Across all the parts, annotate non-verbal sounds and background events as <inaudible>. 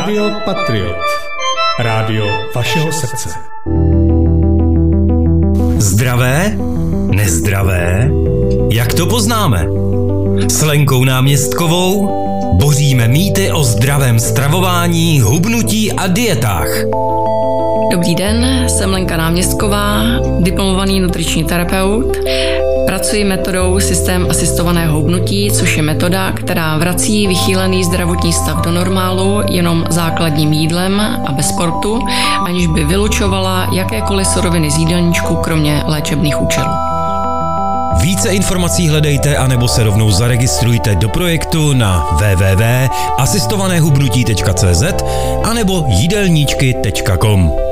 Rádio Patriot. Rádio vašeho srdce. Zdravé? Nezdravé? Jak to poznáme? S Lenkou náměstkovou boříme mýty o zdravém stravování, hubnutí a dietách. Dobrý den, jsem Lenka Náměstková, diplomovaný nutriční terapeut. Pracuji metodou systém asistovaného hubnutí, což je metoda, která vrací vychýlený zdravotní stav do normálu jenom základním jídlem a bez sportu, aniž by vylučovala jakékoliv suroviny z jídelníčku, kromě léčebných účelů. Více informací hledejte anebo se rovnou zaregistrujte do projektu na www.asistovanéhubnutí.cz anebo jídelníčky.com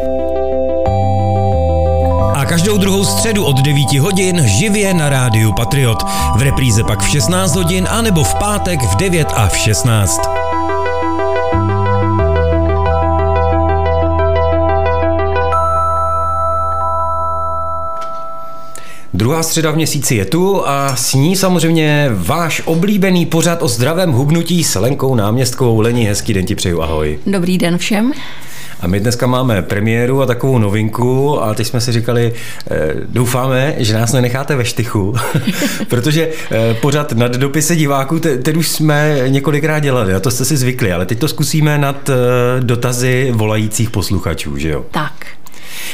každou druhou středu od 9 hodin živě na rádiu Patriot. V repríze pak v 16 hodin a nebo v pátek v 9 a v 16. Druhá středa v měsíci je tu a s ní samozřejmě váš oblíbený pořad o zdravém hubnutí s Lenkou náměstkovou. Lení, hezký den ti přeju, ahoj. Dobrý den všem. A my dneska máme premiéru a takovou novinku a teď jsme si říkali, eh, doufáme, že nás nenecháte ve štychu, <laughs> protože eh, pořád nad dopisy diváků, teď už jsme několikrát dělali, a to jste si zvykli, ale teď to zkusíme nad eh, dotazy volajících posluchačů, že jo? Tak.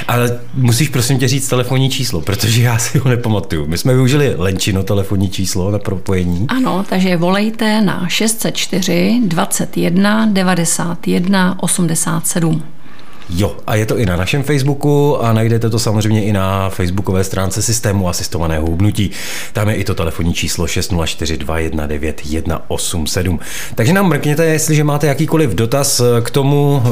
Ale musíš prosím tě říct telefonní číslo, protože já si ho nepamatuju. My jsme využili Lenčino telefonní číslo na propojení. Ano, takže volejte na 604 21 91 87. Jo, a je to i na našem Facebooku a najdete to samozřejmě i na facebookové stránce systému asistovaného hubnutí. Tam je i to telefonní číslo 604219187. Takže nám mrkněte, jestliže máte jakýkoliv dotaz k tomu eh,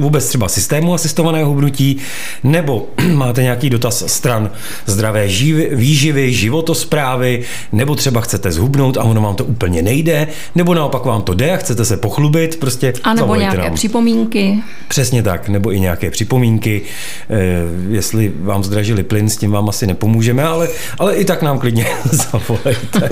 vůbec třeba systému asistovaného hubnutí, nebo <clears throat> máte nějaký dotaz stran zdravé výživy, životosprávy, nebo třeba chcete zhubnout a ono vám to úplně nejde, nebo naopak vám to jde a chcete se pochlubit, prostě A nebo nějaké nám. připomínky. Přesně tak, nebo i nějaké připomínky. Eh, jestli vám zdražili plyn, s tím vám asi nepomůžeme, ale, ale i tak nám klidně <laughs> zavolejte.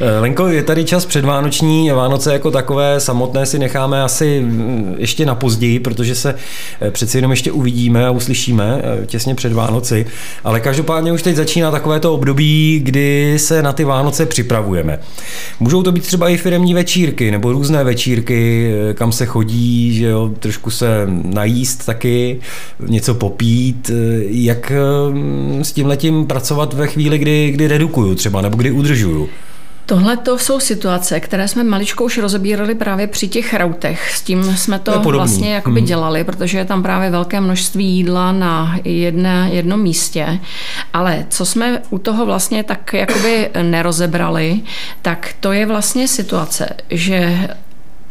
Eh, Lenko, je tady čas předvánoční, Vánoce jako takové samotné si necháme asi mm, ještě na později, protože se eh, přeci jenom ještě uvidíme a uslyšíme těsně před Vánoci, ale každopádně už teď začíná takové to období, kdy se na ty Vánoce připravujeme. Můžou to být třeba i firemní večírky nebo různé večírky, kam se chodí, že jo, trošku se najíst taky, něco popít, jak mm, s tím letím pracovat ve chvíli, kdy, kdy redukuju třeba, nebo kdy udržuju. Tohle to jsou situace, které jsme maličko už rozebírali právě při těch rautech. S tím jsme to vlastně jakoby hmm. dělali, protože je tam právě velké množství jídla na jedné, jednom místě. Ale co jsme u toho vlastně tak jakoby nerozebrali, tak to je vlastně situace, že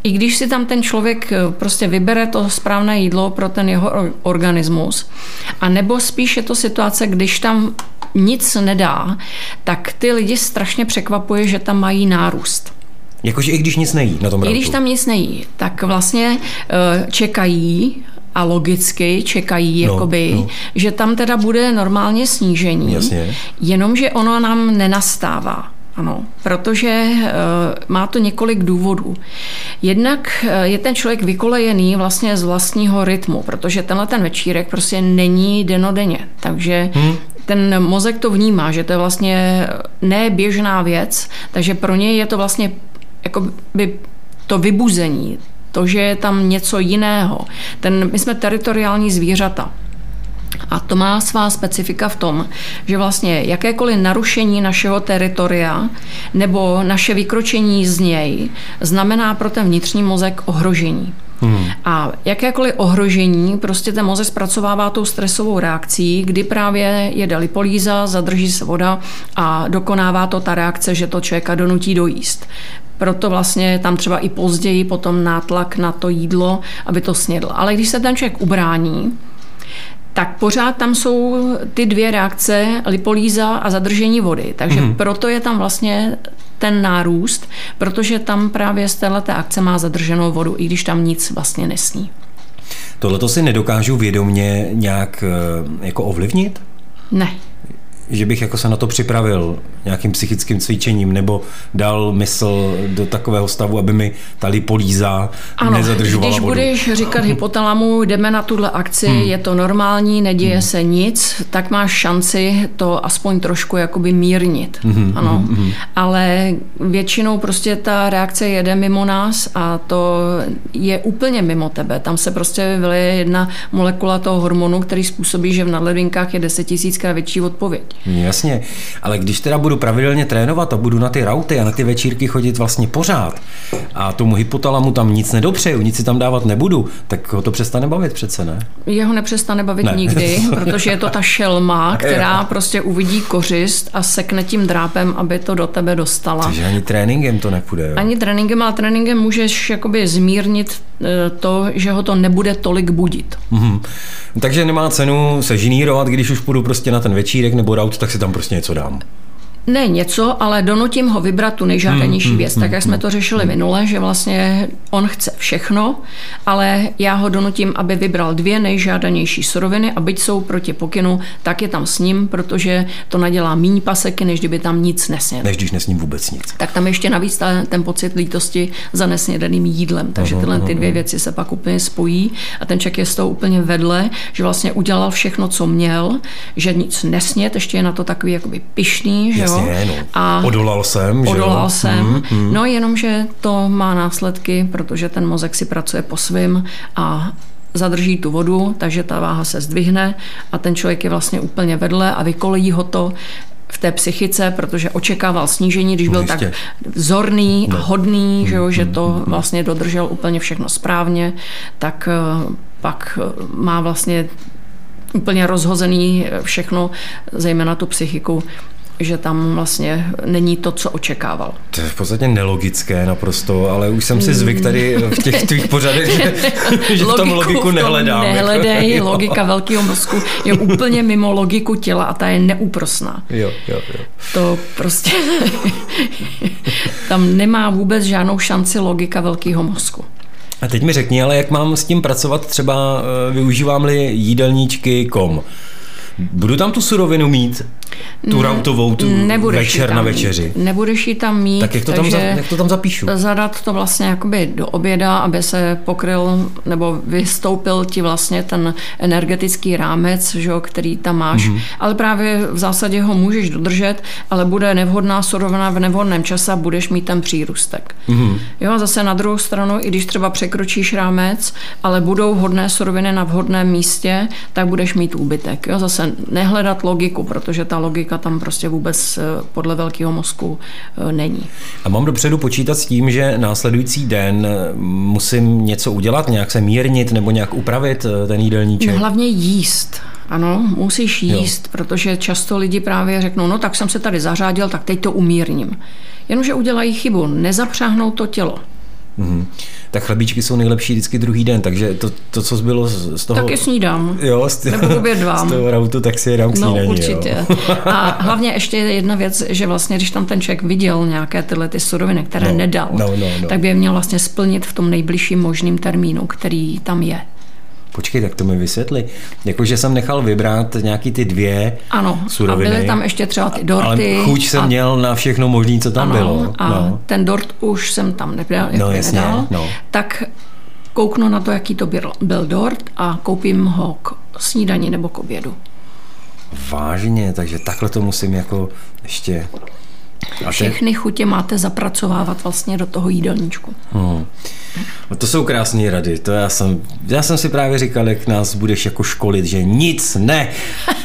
i když si tam ten člověk eh, prostě vybere to správné jídlo pro ten jeho organismus, a nebo spíš je to situace, když tam nic nedá, tak ty lidi strašně překvapuje, že tam mají nárůst. Jakože i když nic nejí na tom I když tam nic nejí, tak vlastně eh, čekají a logicky čekají, no, jakoby, no. že tam teda bude normálně snížení, Jasně. jenomže ono nám nenastává. Ano, protože uh, má to několik důvodů. Jednak uh, je ten člověk vykolejený vlastně z vlastního rytmu, protože tenhle ten večírek prostě není denodenně. Takže hmm. ten mozek to vnímá, že to je vlastně neběžná věc, takže pro něj je to vlastně jako by to vybuzení, to, že je tam něco jiného. Ten, my jsme teritoriální zvířata. A to má svá specifika v tom, že vlastně jakékoliv narušení našeho teritoria nebo naše vykročení z něj znamená pro ten vnitřní mozek ohrožení. Hmm. A jakékoliv ohrožení, prostě ten mozek zpracovává tou stresovou reakcí, kdy právě jede lipolíza, zadrží se voda a dokonává to ta reakce, že to člověka donutí dojíst. Proto vlastně tam třeba i později potom nátlak na to jídlo, aby to snědl. Ale když se ten člověk ubrání, tak pořád tam jsou ty dvě reakce, lipolíza a zadržení vody. Takže mm. proto je tam vlastně ten nárůst, protože tam právě z této akce má zadrženou vodu, i když tam nic vlastně nesní. Tohle to si nedokážu vědomně nějak eh, jako ovlivnit? Ne. Že bych jako se na to připravil nějakým psychickým cvičením nebo dal mysl do takového stavu, aby mi ta lipolíza ano, nezadržovala když vodu. budeš říkat hypotalamu, jdeme na tuhle akci, hmm. je to normální, neděje hmm. se nic, tak máš šanci to aspoň trošku jakoby mírnit. Hmm. Ano. Hmm. Ale většinou prostě ta reakce jede mimo nás a to je úplně mimo tebe. Tam se prostě vyleje jedna molekula toho hormonu, který způsobí, že v nadlevinkách je 10 tisíckrát větší odpověď. Jasně, ale když teda budu pravidelně trénovat a budu na ty rauty a na ty večírky chodit vlastně pořád a tomu hypotalamu tam nic nedopřeju, nic si tam dávat nebudu, tak ho to přestane bavit přece, ne? Jeho nepřestane bavit ne. nikdy, <laughs> protože je to ta šelma, která prostě uvidí kořist a sekne tím drápem, aby to do tebe dostala. Takže ani tréninkem to nepůjde. Jo? Ani tréninkem, ale tréninkem můžeš jakoby zmírnit to, že ho to nebude tolik budit. Mm-hmm. Takže nemá cenu se žinírovat, když už půjdu prostě na ten večírek nebo raut, tak si tam prostě něco dám. Ne něco, ale donutím ho vybrat tu nejžádanější hmm, věc. Hmm, tak jak jsme to řešili minule, že vlastně on chce všechno, ale já ho donutím, aby vybral dvě nejžádanější suroviny a byť jsou proti pokynu, tak je tam s ním, protože to nadělá míň paseky, než kdyby tam nic nesněl. Než když nesním vůbec nic. Tak tam ještě navíc ta, ten pocit lítosti za nesnědaným jídlem. Takže tyhle ty dvě věci se pak úplně spojí a ten ček je z toho úplně vedle, že vlastně udělal všechno, co měl, že nic nesnět, ještě je na to takový jakoby pišný, že Jasně, no. A odolal jsem. Odolal že jsem. Hmm, hmm. No jenomže to má následky, protože ten mozek si pracuje po svým a zadrží tu vodu, takže ta váha se zdvihne a ten člověk je vlastně úplně vedle a vykolejí ho to v té psychice, protože očekával snížení, když byl no, tak vzorný no. a hodný, hmm, že, jo, že to vlastně dodržel úplně všechno správně, tak eh, pak eh, má vlastně úplně rozhozený všechno, zejména tu psychiku, že tam vlastně není to, co očekával. To je v podstatě nelogické naprosto, ale už jsem si zvyk tady v těch tvých pořadech, že, <laughs> že v tom logiku nehledám. Nehledej, <laughs> logika velkého mozku je úplně mimo logiku těla a ta je neúprosná. Jo, jo, jo. To prostě <laughs> tam nemá vůbec žádnou šanci logika velkého mozku. A teď mi řekni, ale jak mám s tím pracovat, třeba eh, využívám-li jídelníčky kom? Budu tam tu surovinu mít? Tu ne, rautovou, tu večer na večeři? Mít. Nebudeš ji tam mít. Tak jak to, tam, za, jak to tam zapíšu? Zadat to vlastně jakoby do oběda, aby se pokryl nebo vystoupil ti vlastně ten energetický rámec, že, který tam máš. Mm-hmm. Ale právě v zásadě ho můžeš dodržet, ale bude nevhodná surovina v nevhodném čase a budeš mít ten přírůstek. Mm-hmm. Jo, a zase na druhou stranu, i když třeba překročíš rámec, ale budou vhodné suroviny na vhodném místě, tak budeš mít úbytek. Jo, zase nehledat logiku, protože ta logika tam prostě vůbec eh, podle velkého mozku eh, není. A mám dopředu počítat s tím, že následující den eh, musím něco udělat, nějak se mírnit nebo nějak upravit ten jídelníček? No hlavně jíst. Ano, musíš jíst, jo. protože často lidi právě řeknou, no tak jsem se tady zařádil, tak teď to umírním. Jenomže udělají chybu, nezapřáhnou to tělo. Mm-hmm. Tak chlebíčky jsou nejlepší vždycky druhý den, takže to, to co zbylo z toho... Taky snídám. Jo, z, Nebo obědvám. <laughs> Z toho rautu, tak si je dám k No snídaní, určitě. Jo. A <laughs> hlavně ještě jedna věc, že vlastně, když tam ten člověk viděl nějaké tyhle ty suroviny, které no, nedal, no, no, no. tak by je měl vlastně splnit v tom nejbližším možným termínu, který tam je. Počkej, tak to mi vysvětli. Jakože jsem nechal vybrat nějaký ty dvě ano, suroviny. a byly tam ještě třeba ty dorty. Ale chuť jsem a, měl na všechno možné, co tam ano, bylo. A no. ten dort už jsem tam nedal, no, jasně, nedal no. tak kouknu na to, jaký to byl, byl dort a koupím ho k snídani nebo k obědu. Vážně, takže takhle to musím jako ještě... A Všechny chutě máte zapracovávat vlastně do toho jídelníčku. Hmm. No to jsou krásné rady. To já jsem, já jsem si právě říkal, jak nás budeš jako školit, že nic ne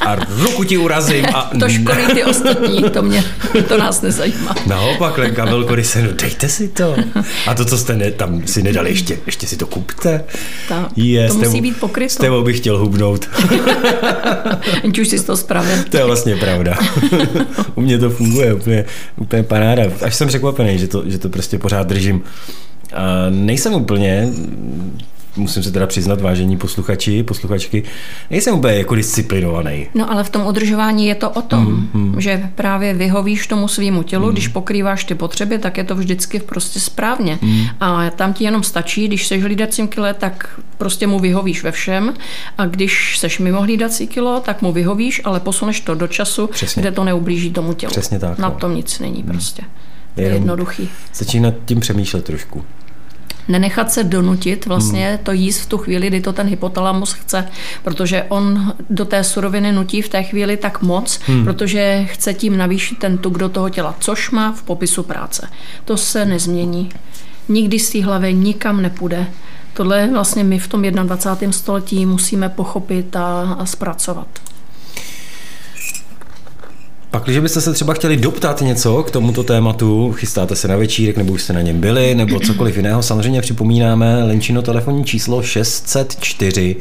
a ruku ti urazím a <laughs> To školí ty ostatní, to mě, to nás nezajímá. Naopak, Lenka Velkoryse, no dejte si to. A to, co jste ne, tam si nedali, ještě, ještě si to kupte. Ta, je, to musí tebou, být pokryto. S tebou bych chtěl hubnout. <laughs> Ať už si to spravil. To je vlastně pravda. <laughs> U mě to funguje úplně, úplně paráda. Až jsem překvapený, že to, že to prostě pořád držím. A nejsem úplně musím se teda přiznat, vážení posluchači, posluchačky, nejsem úplně jako disciplinovaný. No ale v tom udržování je to o tom, mm, mm. že právě vyhovíš tomu svýmu tělu, mm. když pokrýváš ty potřeby, tak je to vždycky prostě správně. Mm. A tam ti jenom stačí, když seš hlídacím kile, tak prostě mu vyhovíš ve všem a když seš mimo hlídací kilo, tak mu vyhovíš, ale posuneš to do času, Přesně. kde to neublíží tomu tělu. Přesně tak. Na no. tom nic není mm. prostě. Je jednoduchý. Začíná nad tím přemýšlet trošku nenechat se donutit vlastně hmm. to jíst v tu chvíli, kdy to ten hypotalamus chce, protože on do té suroviny nutí v té chvíli tak moc, hmm. protože chce tím navýšit ten tuk do toho těla, což má v popisu práce. To se nezmění. Nikdy z té hlavy nikam nepůjde. Tohle vlastně my v tom 21. století musíme pochopit a, a zpracovat. Pak, když byste se třeba chtěli doptat něco k tomuto tématu, chystáte se na večírek, nebo už jste na něm byli, nebo cokoliv jiného, samozřejmě připomínáme Lenčino telefonní číslo 604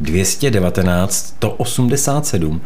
219 187.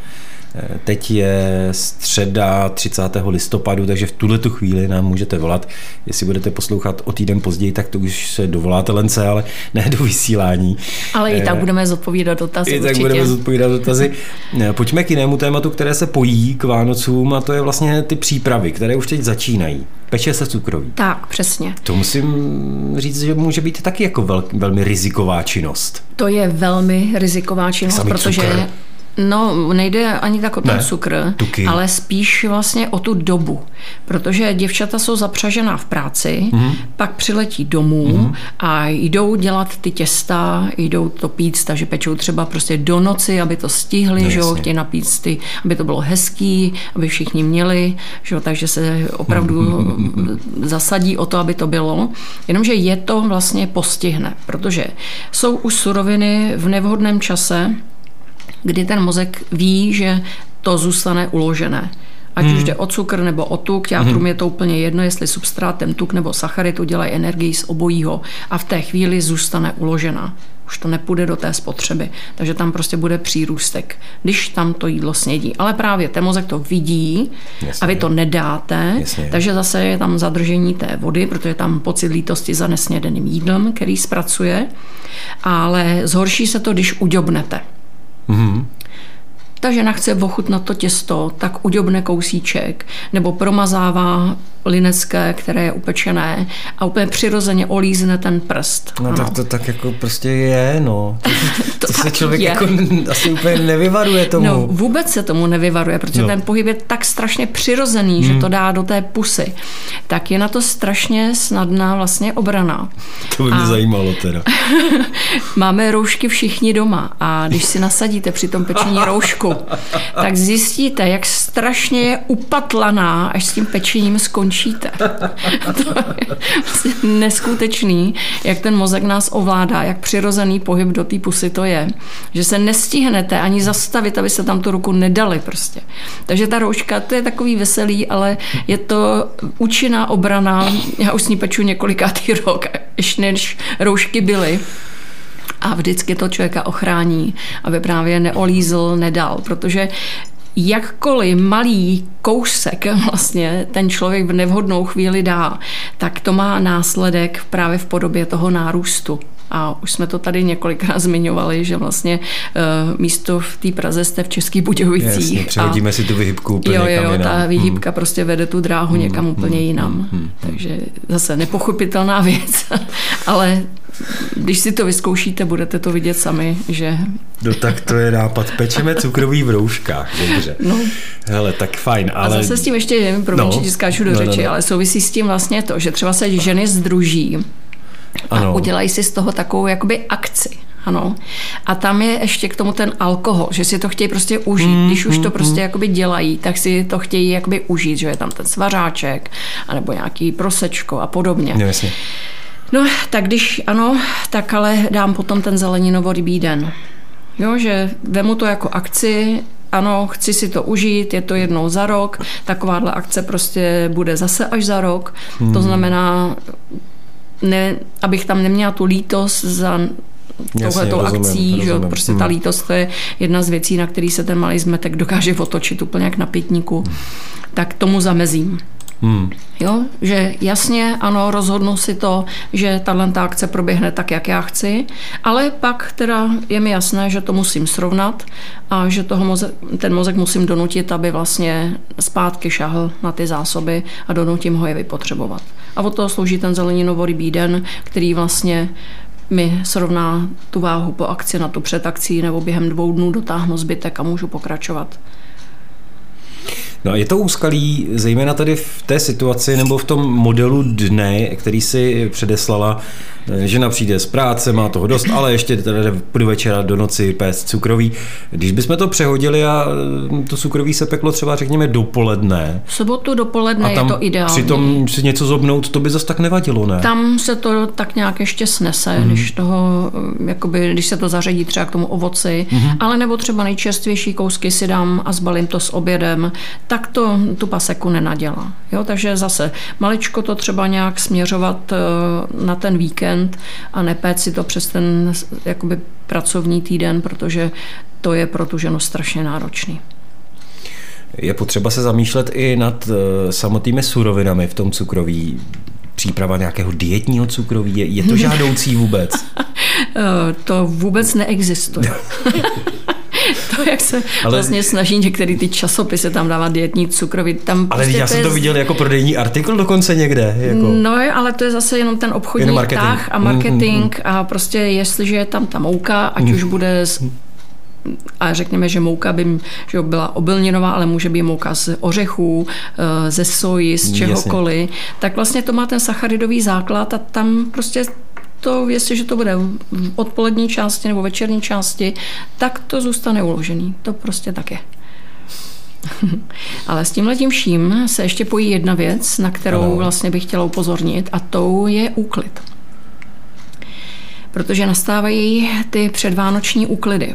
Teď je středa 30. listopadu, takže v tuhle tu chvíli nám můžete volat. Jestli budete poslouchat o týden později, tak to už se dovoláte lence, ale ne do vysílání. Ale i tak eh, budeme zodpovídat dotazy. I tak určitě. budeme zodpovídat dotazy. Eh, pojďme k jinému tématu, které se pojí k Vánocům a to je vlastně ty přípravy, které už teď začínají. Peče se cukroví. Tak, přesně. To musím říct, že může být taky jako vel, velmi riziková činnost. To je velmi riziková činnost, Samý protože cukr No, nejde ani tak o ten ne, cukr, tuky. ale spíš vlastně o tu dobu. Protože děvčata jsou zapřažená v práci, mm. pak přiletí domů mm. a jdou dělat ty těsta, jdou to pít, takže pečou třeba prostě do noci, aby to stihli, no, že jo, chtějí napít ty, aby to bylo hezký, aby všichni měli, že jo, takže se opravdu mm. zasadí o to, aby to bylo. Jenomže je to vlastně postihne, protože jsou už suroviny v nevhodném čase, kdy ten mozek ví, že to zůstane uložené. Ať hmm. už jde o cukr nebo o tuk, játrům hmm. je to úplně jedno, jestli substrátem tuk nebo sacharid udělají energii z obojího a v té chvíli zůstane uložena. Už to nepůjde do té spotřeby, takže tam prostě bude přírůstek, když tam to jídlo snědí. Ale právě ten mozek to vidí Jasně. a vy to nedáte, Jasně. takže zase je tam zadržení té vody, protože tam pocit lítosti za nesnědeným jídlem, který zpracuje, ale zhorší se to, když uděbnete. Mm-hmm. Ta žena chce ochutnat to těsto, tak uděbne kousíček nebo promazává linecké, které je upečené a úplně přirozeně olízne ten prst. No ano. tak to tak jako prostě je, no. To, <laughs> to se člověk je. jako asi úplně nevyvaruje tomu. No vůbec se tomu nevyvaruje, protože no. ten pohyb je tak strašně přirozený, hmm. že to dá do té pusy. Tak je na to strašně snadná vlastně obrana. To by mě a zajímalo teda. <laughs> máme roušky všichni doma a když si nasadíte při tom pečení roušku, tak zjistíte, jak strašně je upatlaná, až s tím pečením skončí slyšíte. <laughs> to je vlastně neskutečný, jak ten mozek nás ovládá, jak přirozený pohyb do té pusy to je, že se nestihnete ani zastavit, abyste tam tu ruku nedali prostě. Takže ta rouška, to je takový veselý, ale je to účinná obrana. Já už s ní peču několikátý rok, ještě než roušky byly a vždycky to člověka ochrání, aby právě neolízl, nedal, protože jakkoliv malý kousek vlastně ten člověk v nevhodnou chvíli dá, tak to má následek právě v podobě toho nárůstu. A už jsme to tady několikrát <laughs> zmiňovali, že vlastně uh, místo v té Praze jste v Českých Budějovicích. Jasně, přehodíme a, si tu vyhybku úplně jo, jo, jinam. ta vyhybka hmm. prostě vede tu dráhu hmm. někam úplně hmm. jinam. Hmm. Hmm. Takže zase nepochopitelná <laughs> věc, ale když si to vyzkoušíte, budete to vidět sami, že... No tak to je nápad. Pečeme cukrový v rouškách, dobře. No. Hele, tak fajn, ale... A zase s tím ještě, promiň, no. skáču do no, řeči, no, no. ale souvisí s tím vlastně to, že třeba se ženy združí ano. a udělají si z toho takovou jakoby akci. Ano. A tam je ještě k tomu ten alkohol, že si to chtějí prostě užít. Mm, když už to mm, prostě jakoby dělají, tak si to chtějí jakoby užít, že je tam ten svařáček, anebo nějaký prosečko a podobně. No, jasně. No, tak když ano, tak ale dám potom ten zeleninovo-rybí den. Jo, že vemu to jako akci, ano, chci si to užít, je to jednou za rok, takováhle akce prostě bude zase až za rok. Hmm. To znamená, ne, abych tam neměla tu lítost za touhletou akcí, rozumím. že prostě hmm. ta lítost to je jedna z věcí, na který se ten malý zmetek dokáže otočit úplně jak na pětníku, hmm. tak tomu zamezím. Hmm. Jo, že jasně, ano, rozhodnu si to, že tato akce proběhne tak, jak já chci, ale pak teda je mi jasné, že to musím srovnat a že toho mozek, ten mozek musím donutit, aby vlastně zpátky šahl na ty zásoby a donutím ho je vypotřebovat. A od toho slouží ten zeleninový den, který vlastně mi srovná tu váhu po akci na tu před akcí nebo během dvou dnů dotáhnu zbytek a můžu pokračovat. No je to úskalí, zejména tady v té situaci nebo v tom modelu dne, který si předeslala, žena přijde z práce, má toho dost, ale ještě teda půjdu večera do noci péct cukroví. Když bychom to přehodili a mm, to cukroví se peklo třeba řekněme dopoledne. V sobotu dopoledne a tam je to ideální. Přitom si něco zobnout, to by zase tak nevadilo, ne? Tam se to tak nějak ještě snese, mm. když toho, mm, jakoby, když se to zařadí třeba k tomu ovoci, mm. ale nebo třeba nejčerstvější kousky si dám a zbalím to s obědem, tak to tu paseku nenadělá. Jo, takže zase maličko to třeba nějak směřovat eh, na ten víkend a nepét si to přes ten jakoby pracovní týden, protože to je pro tu ženu strašně náročný. Je potřeba se zamýšlet i nad eh, samotnými surovinami v tom cukroví. Příprava nějakého dietního cukroví, je, je to <laughs> žádoucí vůbec? Eh, to vůbec neexistuje. <laughs> to, jak se ale, vlastně snaží některé ty časopisy tam dávat dietní cukroví. Tam ale prostě já jsem to je... viděl jako prodejní artikl dokonce někde. Jako... No, ale to je zase jenom ten obchodní jenom marketing. tah a marketing mm, mm, a prostě jestliže je tam ta mouka, ať mm. už bude z a řekněme, že mouka by že byla obilninová, ale může být mouka z ořechů, eh, ze soji, z čehokoliv, Jasně. tak vlastně to má ten sacharidový základ a tam prostě to, jestliže to bude v odpolední části nebo večerní části, tak to zůstane uložený. To prostě tak je. <laughs> Ale s tím letím vším se ještě pojí jedna věc, na kterou ano. vlastně bych chtěla upozornit a to je úklid. Protože nastávají ty předvánoční úklidy.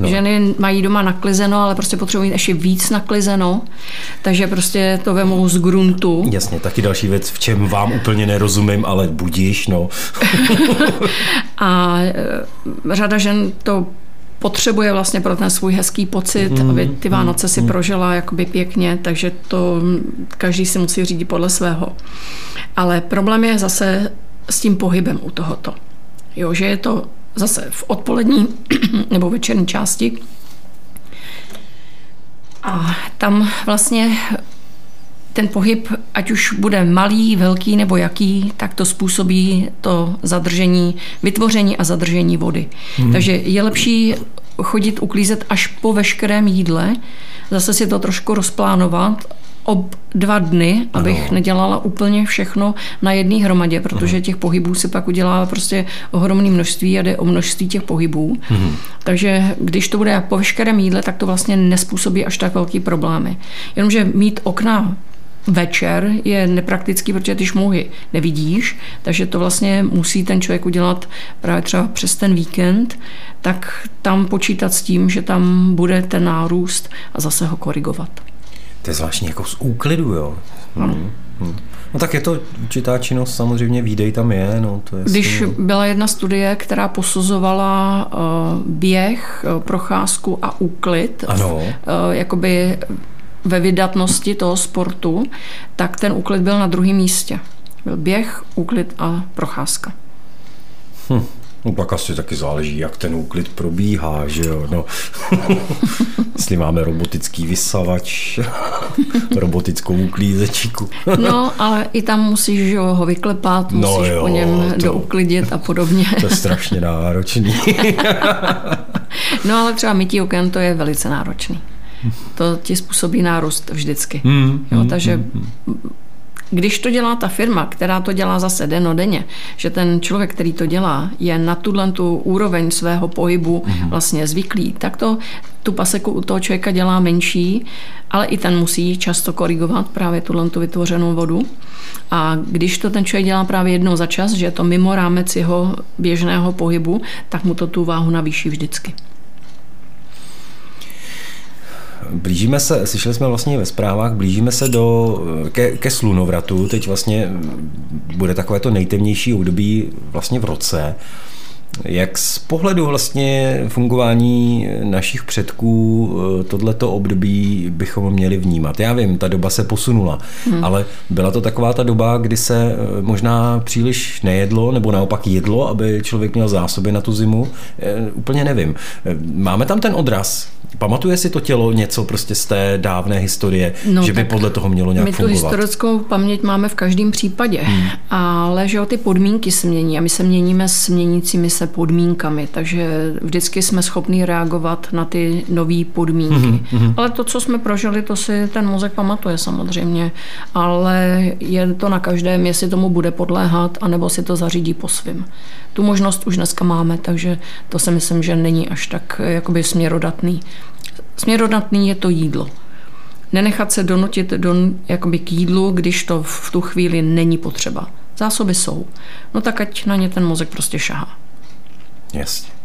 No. Ženy mají doma naklizeno, ale prostě potřebují ještě víc naklizeno, takže prostě to vemou z gruntu. Jasně, taky další věc, v čem vám úplně nerozumím, ale budíš, no. <laughs> a e, řada žen to potřebuje vlastně pro ten svůj hezký pocit, mm, aby ty Vánoce si mm. prožila jakoby pěkně, takže to každý si musí řídit podle svého. Ale problém je zase s tím pohybem u tohoto. Jo, že je to zase v odpolední <clears throat> nebo večerní části. A tam vlastně ten pohyb, ať už bude malý, velký nebo jaký, tak to způsobí to zadržení, vytvoření a zadržení vody. Hmm. Takže je lepší chodit uklízet až po veškerém jídle, zase si to trošku rozplánovat ob dva dny, abych ano. nedělala úplně všechno na jedné hromadě, protože ano. těch pohybů se pak udělá prostě ohromné množství a jde o množství těch pohybů. Ano. Takže když to bude po veškerém jídle, tak to vlastně nespůsobí až tak velký problémy. Jenomže mít okna večer je nepraktický, protože ty šmouhy nevidíš, takže to vlastně musí ten člověk udělat právě třeba přes ten víkend, tak tam počítat s tím, že tam bude ten nárůst a zase ho korigovat. To je zvláštní jako z úklidu, jo. Hmm. Hmm. No tak je to určitá činnost, samozřejmě výdej tam je. No, to je Když byla jedna studie, která posuzovala uh, běh, uh, procházku a úklid, ano. Uh, jakoby ve vydatnosti toho sportu, tak ten úklid byl na druhém místě. Byl běh, úklid a procházka. Hm. No pak asi taky záleží, jak ten úklid probíhá, že jo. No. <laughs> Jestli máme robotický vysavač, <laughs> robotickou uklízečku. <laughs> no, ale i tam musíš jo, ho vyklepat, no musíš no jo, po něm to, douklidit a podobně. to je strašně náročný. no ale třeba mytí oken to je velice náročný. To ti způsobí nárůst vždycky. Mm, jo, takže mm, mm. Když to dělá ta firma, která to dělá zase denodenně, že ten člověk, který to dělá, je na tuhle tu úroveň svého pohybu mm-hmm. vlastně zvyklý, tak to tu paseku u toho člověka dělá menší, ale i ten musí často korigovat právě tuhle tu vytvořenou vodu. A když to ten člověk dělá právě jednou za čas, že je to mimo rámec jeho běžného pohybu, tak mu to tu váhu navýší vždycky. Blížíme se, slyšeli jsme vlastně ve zprávách, blížíme se do, ke, ke slunovratu, teď vlastně bude takové to nejtemnější období vlastně v roce. Jak z pohledu vlastně fungování našich předků eh, tohleto období bychom měli vnímat? Já vím, ta doba se posunula, hmm. ale byla to taková ta doba, kdy se eh, možná příliš nejedlo, nebo naopak jedlo, aby člověk měl zásoby na tu zimu? Eh, úplně nevím. Máme tam ten odraz? Pamatuje si to tělo něco prostě z té dávné historie, no, že by podle toho mělo nějak my fungovat? My tu historickou paměť máme v každém případě, hmm. ale že o ty podmínky se mění a my se měníme s měnícími se podmínkami, takže vždycky jsme schopni reagovat na ty nové podmínky. Hmm. Ale to, co jsme prožili, to si ten mozek pamatuje samozřejmě, ale je to na každém, jestli tomu bude podléhat, anebo si to zařídí po svým. Tu možnost už dneska máme, takže to si myslím, že není až tak jakoby směrodatný. Směrodatný je to jídlo. Nenechat se donutit do, jakoby k jídlu, když to v tu chvíli není potřeba. Zásoby jsou. No tak ať na ně ten mozek prostě šahá. Jasně.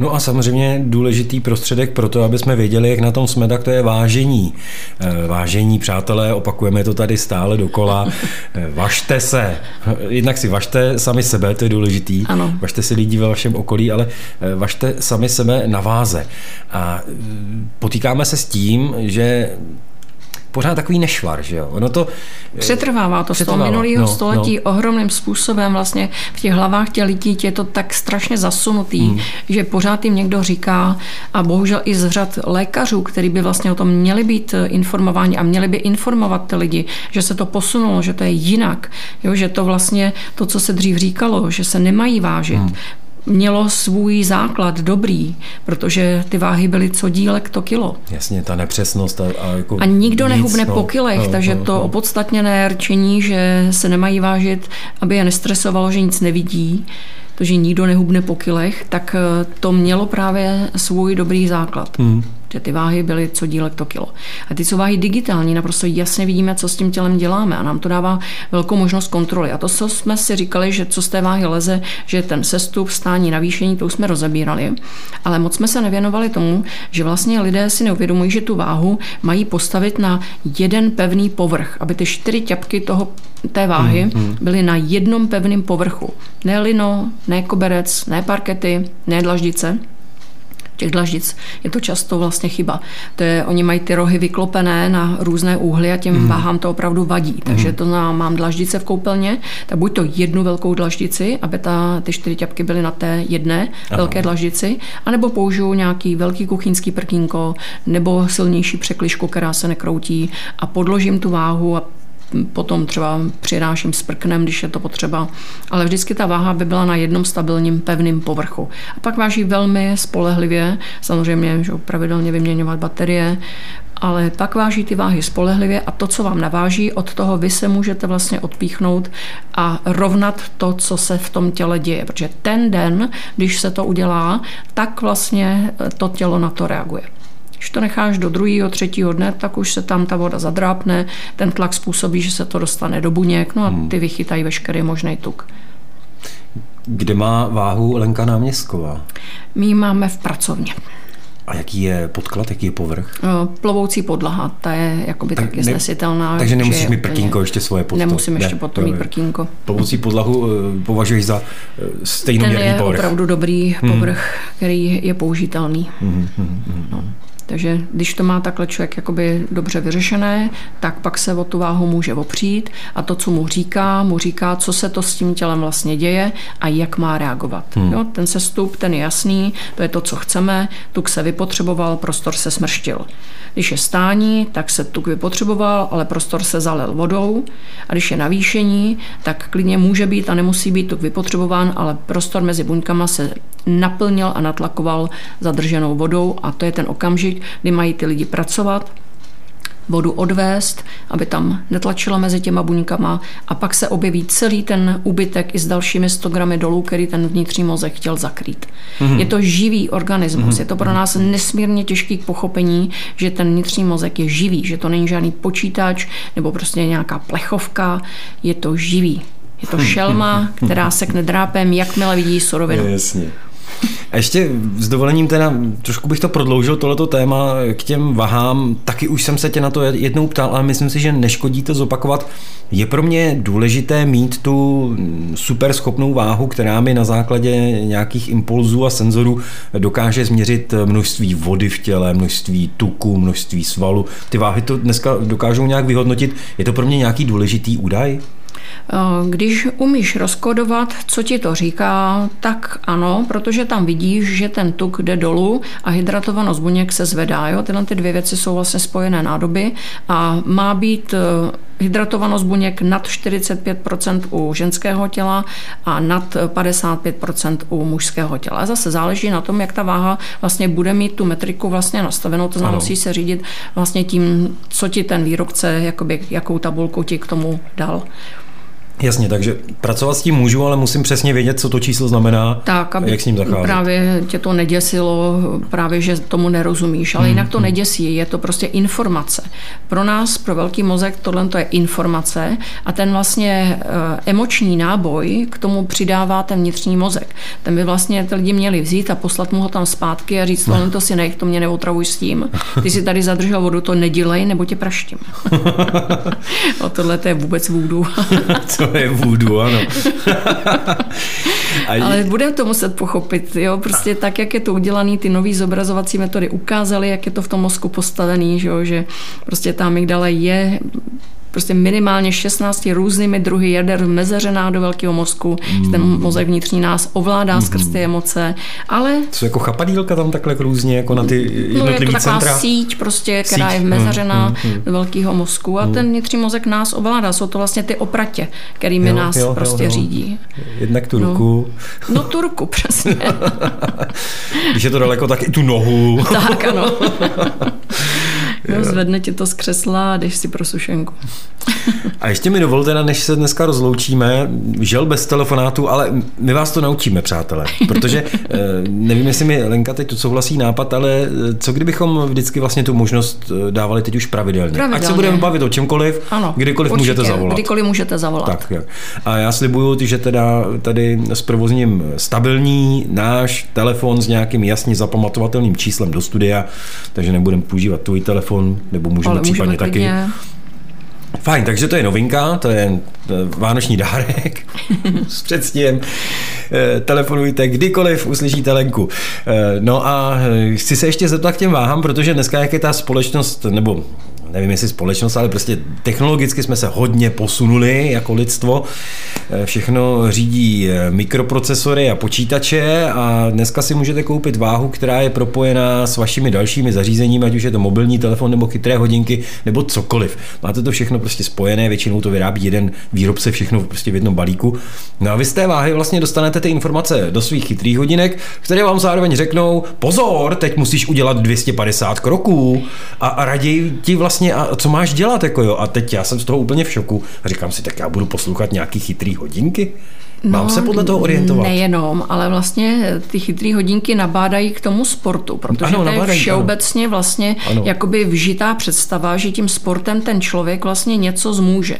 No a samozřejmě důležitý prostředek pro to, aby jsme věděli, jak na tom jsme, tak to je vážení. Eh, vážení, přátelé, opakujeme to tady stále dokola. Eh, važte se. Jednak si važte sami sebe, to je důležitý. Ano. Važte si lidi ve vašem okolí, ale eh, važte sami sebe na váze. A potýkáme se s tím, že pořád takový nešvar, že jo. Ono to eh, přetrvává to přetrvává. z toho minulého no, století no. ohromným způsobem vlastně v těch hlavách těch lidí je to tak strašně zasunutý, hmm. že pořád jim někdo říká a bohužel i z řad lékařů, který by vlastně o tom měli být eh, informováni a měli by informovat ty lidi, že se to posunulo, že to je jinak, jo, že to vlastně to, co se dřív říkalo, že se nemají vážit, hmm mělo svůj základ dobrý, protože ty váhy byly co dílek to kilo. Jasně, ta nepřesnost. A, a, jako a nikdo nic, nehubne no, po kilech, no, takže no, to no. opodstatněné rčení, že se nemají vážit, aby je nestresovalo, že nic nevidí, to, že nikdo nehubne po kilech, tak eh, to mělo právě svůj dobrý základ. Hmm že ty váhy byly co dílek to kilo. A ty jsou váhy digitální, naprosto jasně vidíme, co s tím tělem děláme a nám to dává velkou možnost kontroly. A to, co jsme si říkali, že co z té váhy leze, že ten sestup, stání, navýšení, to už jsme rozebírali, ale moc jsme se nevěnovali tomu, že vlastně lidé si neuvědomují, že tu váhu mají postavit na jeden pevný povrch, aby ty čtyři ťapky toho, té váhy mm, mm. byly na jednom pevném povrchu. Ne lino, ne koberec, ne parkety, ne dlaždice, těch dlaždic je to často vlastně chyba. To je, oni mají ty rohy vyklopené na různé úhly a těm mm. váhám to opravdu vadí. Mm. Takže to na, mám dlaždice v koupelně, tak buď to jednu velkou dlaždici, aby ta, ty čtyři ťapky byly na té jedné Aha. velké dlaždici, anebo použiju nějaký velký kuchyňský prkínko nebo silnější překližku, která se nekroutí a podložím tu váhu a potom třeba přináším s prknem, když je to potřeba, ale vždycky ta váha by byla na jednom stabilním pevném povrchu. A pak váží velmi spolehlivě, samozřejmě že pravidelně vyměňovat baterie, ale pak váží ty váhy spolehlivě a to, co vám naváží, od toho vy se můžete vlastně odpíchnout a rovnat to, co se v tom těle děje. Protože ten den, když se to udělá, tak vlastně to tělo na to reaguje. Když to necháš do druhého, třetího dne, tak už se tam ta voda zadrápne, ten tlak způsobí, že se to dostane do buněk, no a hmm. ty vychytají veškerý možný tuk. Kde má váhu Lenka Náměstková? My ji máme v pracovně. A jaký je podklad, jaký je povrch? Plovoucí podlaha, ta je jakoby tak taky znesitelná. Takže nemusíš mít prkínko ještě svoje pod Nemusím ještě ne, potom mít prkínko. Plovoucí podlahu eh, považuješ za eh, stejnoměrný povrch? Ten je opravdu dobrý hmm. povrch, který je použitelný. Hmm, hmm, hmm, no. Takže když to má takhle člověk jakoby dobře vyřešené, tak pak se o tu váhu může opřít a to, co mu říká, mu říká, co se to s tím tělem vlastně děje a jak má reagovat. Hmm. Jo, ten sestup, ten je jasný, to je to, co chceme, tuk se vypotřeboval, prostor se smrštil. Když je stání, tak se tuk vypotřeboval, ale prostor se zalil vodou a když je navýšení, tak klidně může být a nemusí být tuk vypotřebován, ale prostor mezi buňkama se naplnil a natlakoval zadrženou vodou a to je ten okamžik, kdy mají ty lidi pracovat, vodu odvést, aby tam netlačila mezi těma buňkama a pak se objeví celý ten úbytek i s dalšími 100 gramy dolů, který ten vnitřní mozek chtěl zakrýt. Mm-hmm. Je to živý organismus, mm-hmm. je to pro nás nesmírně těžký k pochopení, že ten vnitřní mozek je živý, že to není žádný počítač nebo prostě nějaká plechovka, je to živý. Je to šelma, která sekne drápem, jakmile vidí surovinu. Jasně. A ještě s dovolením teda, trošku bych to prodloužil, tohleto téma k těm vahám. Taky už jsem se tě na to jednou ptal, ale myslím si, že neškodí to zopakovat. Je pro mě důležité mít tu super schopnou váhu, která mi na základě nějakých impulzů a senzorů dokáže změřit množství vody v těle, množství tuku, množství svalu. Ty váhy to dneska dokážou nějak vyhodnotit. Je to pro mě nějaký důležitý údaj? Eh, když umíš rozkodovat, co ti to říká, tak ano, protože tam vidíš, že ten tuk jde dolů a hydratovanost buněk se zvedá. Jo? Tyhle ty dvě věci jsou vlastně spojené nádoby a má být eh, hydratovanost buněk nad 45% u ženského těla a nad 55% u mužského těla. Zase záleží na tom, jak ta váha vlastně bude mít tu metriku vlastně nastavenou, to znamená, musí se řídit vlastně tím, co ti ten výrobce, jakoby, jakou tabulku ti k tomu dal. Jasně, takže pracovat s tím můžu, ale musím přesně vědět, co to číslo znamená, tak, aby jak s ním zacházet. právě tě to neděsilo, právě, že tomu nerozumíš, ale hmm, jinak to hmm. neděsí, je to prostě informace. Pro nás, pro velký mozek, tohle to je informace a ten vlastně eh, emoční náboj k tomu přidává ten vnitřní mozek. Ten by vlastně ty lidi měli vzít a poslat mu ho tam zpátky a říct, tohle to si nech, to mě neotravuj s tím. Ty si tady zadržel vodu, to nedělej, nebo tě praštím. <laughs> o tohle to je vůbec vůdu. <laughs> to je vůdu, ano. <laughs> A... Ale budeme to muset pochopit, jo, prostě tak, jak je to udělané, ty nové zobrazovací metody ukázaly, jak je to v tom mozku postavený, že, jo, že prostě ta amygdala je prostě minimálně 16 různými druhy jader mezeřená do velkého mozku, mm. ten mozek vnitřní nás ovládá mm. skrz ty emoce, ale... Co jako chapadílka tam takhle různě, jako na ty jednotlivý no, je to taková centra? síť prostě, která síť. je mezeřená mm. Mm. do velkého mozku a mm. ten vnitřní mozek nás ovládá, jsou to vlastně ty opratě, kterými jo, nás jo, prostě jo, jo. řídí. Jednak tu no. ruku. No tu ruku, přesně. <laughs> Když je to daleko, tak i tu nohu. tak, ano. <laughs> Jo, zvedne ti to z křesla a jdeš si pro sušenku. A ještě mi dovolte, než se dneska rozloučíme, žel bez telefonátu, ale my vás to naučíme, přátelé. Protože <laughs> eh, nevím, jestli mi Lenka teď to souhlasí nápad, ale eh, co kdybychom vždycky vlastně tu možnost eh, dávali teď už pravidelně? pravidelně. Ať se budeme bavit o čemkoliv, ano, kdykoliv určitě, můžete zavolat. Kdykoliv můžete zavolat. Tak, jak. A já slibuju, že teda tady s provozním stabilní náš telefon s nějakým jasně zapamatovatelným číslem do studia, takže nebudeme používat tvůj telefon, nebo můžeme Ale případně můžeme taky. Klidně Fajn, takže to je novinka, to je vánoční dárek <laughs> s předstihem. Eh, telefonujte kdykoliv uslyšíte Lenku. Eh, no a eh, chci se ještě zeptat k těm váhám, protože dneska jak je ta společnost, nebo nevím jestli společnost, ale prostě technologicky jsme se hodně posunuli jako lidstvo. Eh, všechno řídí eh, mikroprocesory a počítače a dneska si můžete koupit váhu, která je propojená s vašimi dalšími zařízeními, ať už je to mobilní telefon nebo chytré hodinky nebo cokoliv. Máte to všechno prostě spojené, většinou to vyrábí jeden výrobce všechno prostě v jednom balíku. No a vy z té váhy vlastně dostanete ty informace do svých chytrých hodinek, které vám zároveň řeknou, pozor, teď musíš udělat 250 kroků a raději ti vlastně vlastně, a co máš dělat, jako jo? A teď já jsem z toho úplně v šoku a říkám si, tak já budu poslouchat nějaký chytrý hodinky? Mám no, se podle toho orientovat? Nejenom, ale vlastně ty chytré hodinky nabádají k tomu sportu, protože ano, to je všeobecně ano. vlastně ano. jakoby vžitá představa, že tím sportem ten člověk vlastně něco zmůže.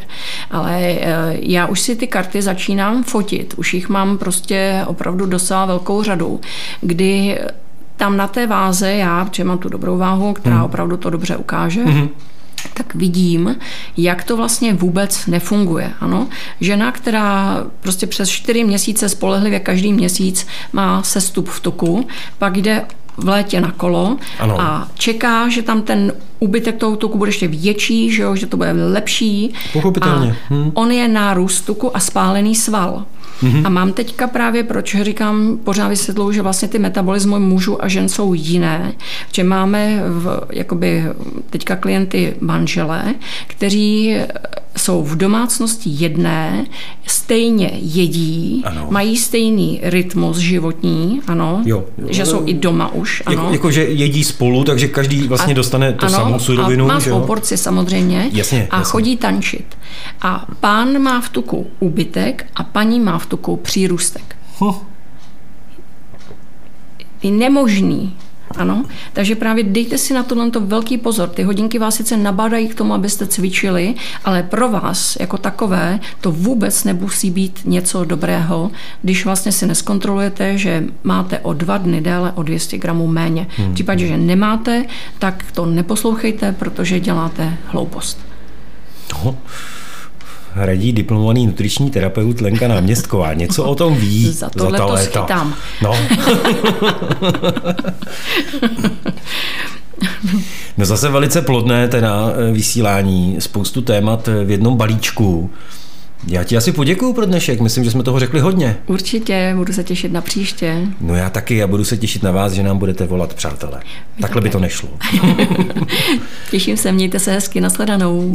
Ale eh, já už si ty karty začínám fotit, už jich mám prostě opravdu docela velkou řadu, kdy tam na té váze já, protože mám tu dobrou váhu, která hmm. opravdu to dobře ukáže, hmm tak vidím, jak to vlastně vůbec nefunguje. Ano? Žena, která prostě přes čtyři měsíce spolehlivě každý měsíc má sestup v toku, pak jde v létě na kolo ano. a čeká, že tam ten úbytek toho tuku bude ještě větší, že, jo, že to bude lepší. Pochopitelně. A hm. on je nárůst tuku a spálený sval. Mm-hmm. A mám teďka právě, proč říkám, pořád vysvětluju, že vlastně ty metabolismy mužů a žen jsou jiné, že máme v, jakoby teďka klienty manželé, kteří jsou v domácnosti jedné, stejně jedí, ano. mají stejný rytmus životní, ano, jo, jo. že jsou i doma už, ano. Jako, jako že jedí spolu, takže každý vlastně a, dostane to ano, samou surovinu. A má svou porci samozřejmě jasně, a jasně. chodí tančit. A pán má v tuku úbytek a paní má v tuku přírůstek. Huh. Je nemožný, Ano, takže právě dejte si na tohle velký pozor. Ty hodinky vás sice nabádají k tomu, abyste cvičili, ale pro vás jako takové to vůbec nemusí být něco dobrého, když vlastně si neskontrolujete, že máte o dva dny déle o 200 gramů méně. V případě, že nemáte, tak to neposlouchejte, protože děláte hloupost. Radí diplomovaný nutriční terapeut Lenka Náměstková. Něco o tom ví za, to za ta léta. Schytám. No. no zase velice plodné teda eh, vysílání, spoustu témat v jednom balíčku. Já ti asi poděkuju pro dnešek, myslím, že jsme toho řekli hodně. Určitě, budu se těšit na příště. No já taky a budu se těšit na vás, že nám budete volat, přátelé. Takhle by to nešlo. <laughs> Těším se, mějte se hezky, nasledanou.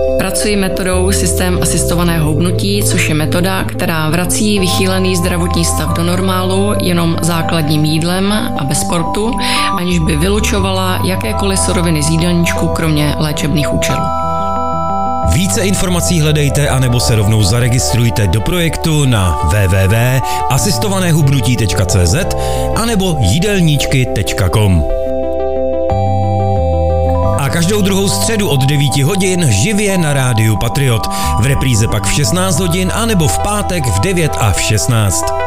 Pracuji metodou systém asistovaného houbnutí, což je metoda, která vrací vychýlený zdravotní stav do normálu jenom základním jídlem a bez sportu, aniž by vylučovala jakékoliv suroviny z jídelníčku, kromě léčebných účelů. Více informací hledejte anebo se rovnou zaregistrujte do projektu na www.asistovanéhubnutí.cz anebo jídelníčky.com každou druhou středu od 9 hodin živě na rádiu Patriot. V repríze pak v 16 hodin a nebo v pátek v 9 a v 16.